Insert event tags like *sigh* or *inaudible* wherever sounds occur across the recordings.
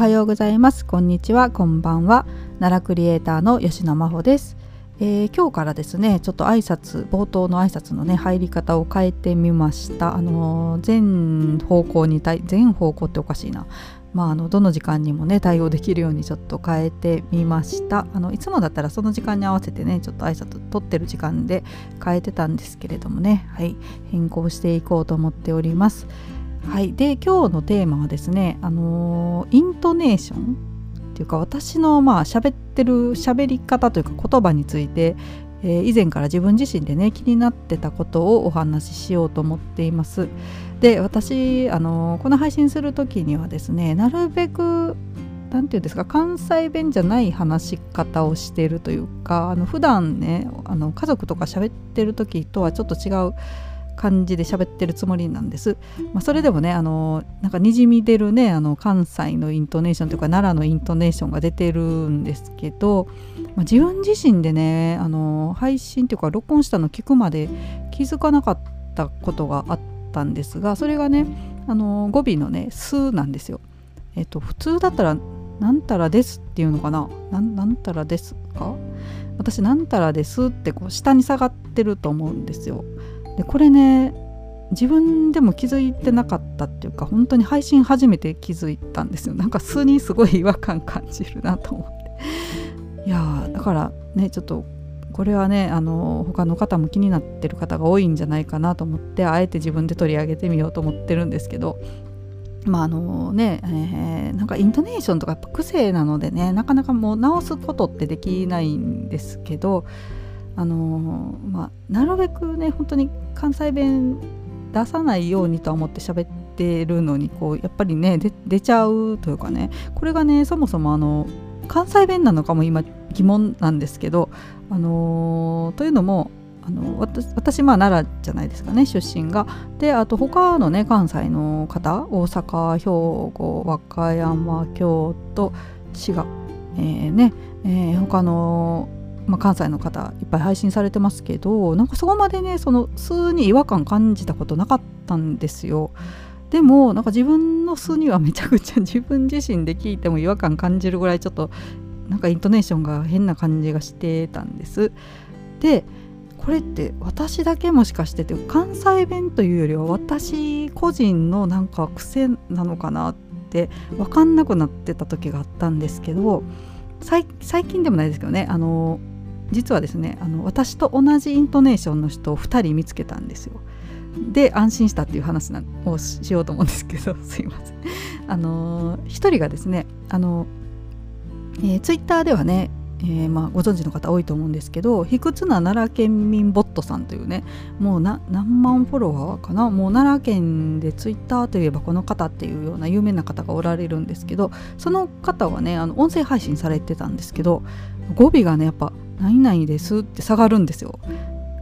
はようございます。こんにちは。こんばんは。奈良クリエイターの吉野真帆です、えー、今日からですねちょっと挨拶冒頭の挨拶のね入り方を変えてみました。あのー、全方向に全方向っておかしいな。まあ、あのどの時間にもね対応できるようにちょっと変えてみました。あのいつもだったらその時間に合わせてねちょっと挨拶取ってる時間で変えてたんですけれどもね。はい。変更していこうと思っております。はいで今日のテーマはですねあのー、イントネーションっていうか私のまあ喋ってる喋り方というか言葉についてえー、以前から自分自身でね気になってたことをお話ししようと思っています。で私あのこの配信する時にはですねなるべく何て言うんですか関西弁じゃない話し方をしているというかあの普段ねあの家族とか喋ってる時とはちょっと違う感じで喋ってるつもりなんです。まあ、それでもねあのなんかにじみ出るねあの関西のイントネーションというか奈良のイントネーションが出てるんですけど、まあ、自分自身でねあの配信というか録音したの聞くまで気づかなかったことがあったんですがそれがねあの語尾のね「す」なんですよ。えっと普通だったら「なんたらです」っていうのかな「なんたらですか?」私「なんたらです」ってこう下に下がってると思うんですよ。でこれね自分でも気づいてなかったっていうか本当に配信初めて気づいたんですよ。なんか素にすごい違和感感じるなと思って。いやだからねちょっとこれはねあの他の方も気になってる方が多いんじゃないかなと思ってあえて自分で取り上げてみようと思ってるんですけど。まああのね、えー、なんかイントネーションとかやっぱ癖なのでねなかなかもう直すことってできないんですけどあのまあ、なるべくね本当に関西弁出さないようにとは思って喋ってるのにこうやっぱりね出ちゃうというかねこれがねそもそもあの関西弁なのかも今疑問なんですけど、あのー、というのもあの私私まあ奈良じゃないですかね出身が。であと他のね関西の方大阪兵庫和歌山京都滋賀、えー、ねえー、他のまあ、関西の方いっぱい配信されてますけどなんかそこまでねその数に違和感感じたことなかったんですよ。でもなんか自分の数にはめちゃくちゃ自分自身で聞いても違和感感じるぐらいちょっとなんかイントネーションが変な感じがしてたんです。でこれって私だけもしかしてて関西弁というよりは私個人のなんか癖なのかなって分かんなくなってた時があったんですけど最近でもないですけどねあの実はですねあの私と同じイントネーションの人を2人見つけたんですよ。で安心したっていう話をしようと思うんですけど *laughs* すいません。あの1人がですねあの、えー、ツイッターではねえー、まあ、ご存知の方多いと思うんですけど卑屈な奈良県民ボットさんというねもう何万フォロワーかな？もう奈良県でツイッターといえばこの方っていうような有名な方がおられるんですけどその方はねあの音声配信されてたんですけど語尾がねやっぱ何々ですって下がるんですよ。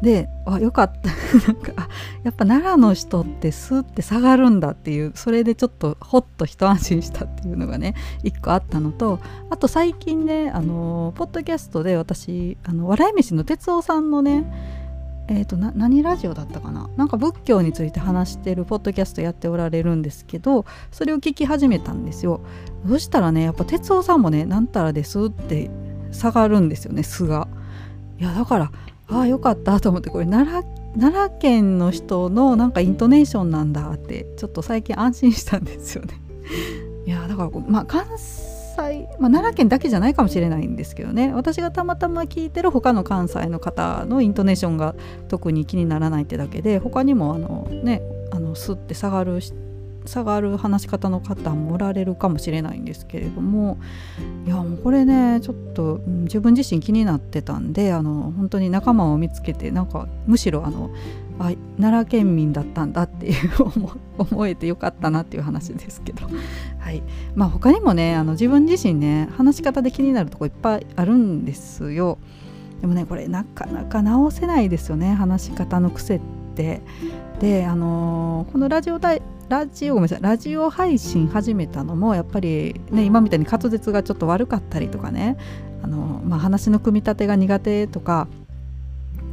であよかった。*laughs* なんかやっぱ奈良の人ってスーって下がるんだっていうそれでちょっとほっと一安心したっていうのがね一個あったのとあと最近ねあのポッドキャストで私あの笑い飯の哲夫さんのねえーと、と何ラジオだったかな？なんか仏教について話してるポッドキャストやっておられるんですけどそれを聞き始めたんですよ。そしたらねやっぱ哲夫さんもね「なんたらです」って下がるんですよね素が。いやだからああよかったと思ってこれ奈良奈良県の人のなんかイントネーションなんだってちょっと最近安心したんですよね。*laughs* いやだからまあ関西、まあ、奈良県だけじゃないかもしれないんですけどね私がたまたま聞いてる他の関西の方のイントネーションが特に気にならないってだけで他にもあのねあのスッて下がる差がある話し方の方もおられるかもしれないんですけれどもいやもうこれねちょっと、自分自身気になってたんであの本当に仲間を見つけてなんかむしろあのあ奈良県民だったんだっていう *laughs* 思えてよかったなっていう話ですけど、はい。まあ、他にもねあの自分自身ね話し方で気になるとこいっぱいあるんですよ。でもねこれなかなか直せないですよね話し方の癖って。であのー、このラジオラジオごめんなさい。ラジオ配信始めたのもやっぱりね今みたいに滑舌がちょっと悪かったりとかね。あの、まあ、話の組み立てが苦手とか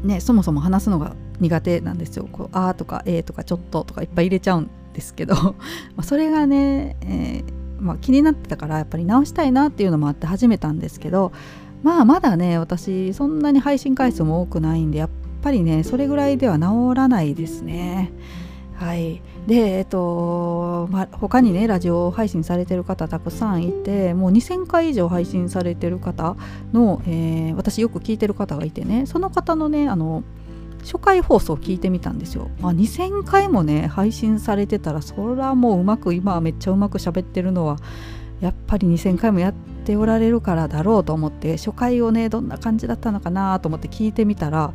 ねそもそも話すのが苦手なんですよ。こうあとかえーとかちょっととかいっぱい入れちゃうんですけど。*laughs* まそれがね、えーまあ、気になってたからやっぱり直したいなっていうのもあって始めたんですけど。まあまだね私そんなに配信回数も多くないんでやっぱりねそれぐらいでは治らないですね。はい。でえっとまあ、他にねラジオ配信されてる方たくさんいてもう2000回以上配信されてる方の、えー、私よく聞いてる方がいてねその方のねあの初回放送を聞いてみたんですよ、まあ、2000回もね配信されてたらそれはもううまく今はめっちゃうまく喋ってるのはやっぱり2000回もやっておられるからだろうと思って初回をねどんな感じだったのかなと思って聞いてみたら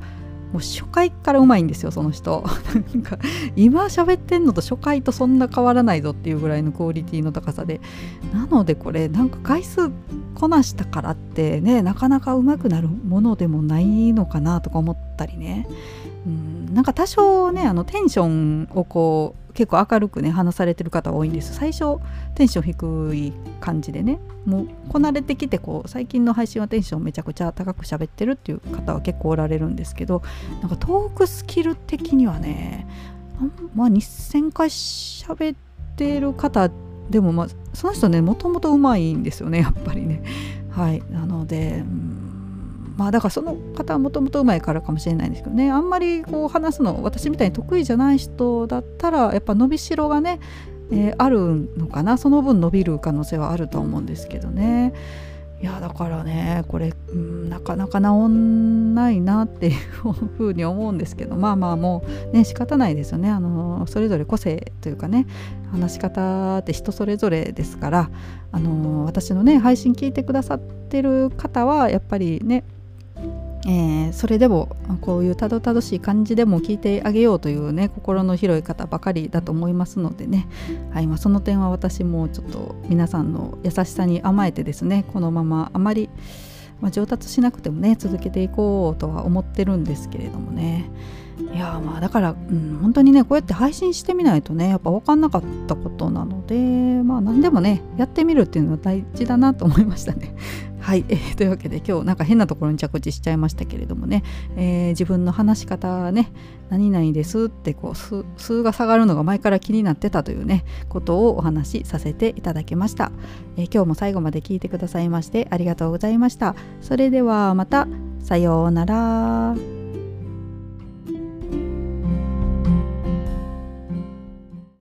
もう初回からうまいんですよその人。*laughs* なんか今喋ってんのと初回とそんな変わらないぞっていうぐらいのクオリティの高さで。なのでこれなんか回数こなしたからってねなかなかうまくなるものでもないのかなとか思ったりね。うんなんか多少ねあのテンションをこう結構明るくね話されてる方多いんです。最初テンション低い感じでねもうこなれてきてこう最近の配信はテンションめちゃくちゃ高く喋ってるっていう方は結構おられるんですけどなんかトークスキル的にはねまあ2000回喋ってる方でもまあその人ねもともとうまいんですよねやっぱりね。はい。なので、うんまあだからその方はもともとうまいからかもしれないんですけどね。あんまりこう話すの私みたいに得意じゃない人だったらやっぱ伸びしろがね、えー、あるのかな。その分伸びる可能性はあると思うんですけどね。いやだからねこれ、うん、なかなか治んないなっていうふうに思うんですけど。まあまあもうね仕方ないですよね。あのそれぞれ個性というかね話し方って人それぞれですから。あの私のね配信聞いてくださってる方はやっぱりねえー、それでもこういうたどたどしい感じでも聞いてあげようというね心の広い方ばかりだと思いますのでね、はいまあ、その点は私もちょっと皆さんの優しさに甘えてですねこのままあまり、まあ、上達しなくてもね続けていこうとは思ってるんですけれどもねいやまあだから、うん、本当にねこうやって配信してみないとねやっぱ分かんなかったことなのでまあ何でもねやってみるっていうのは大事だなと思いましたね。はい、えー、というわけで今日なんか変なところに着地しちゃいましたけれどもね、えー、自分の話し方はね何々ですってこう数が下がるのが前から気になってたというねことをお話しさせていただきました、えー、今日も最後まで聞いてくださいましてありがとうございました。それではまた。さようなら。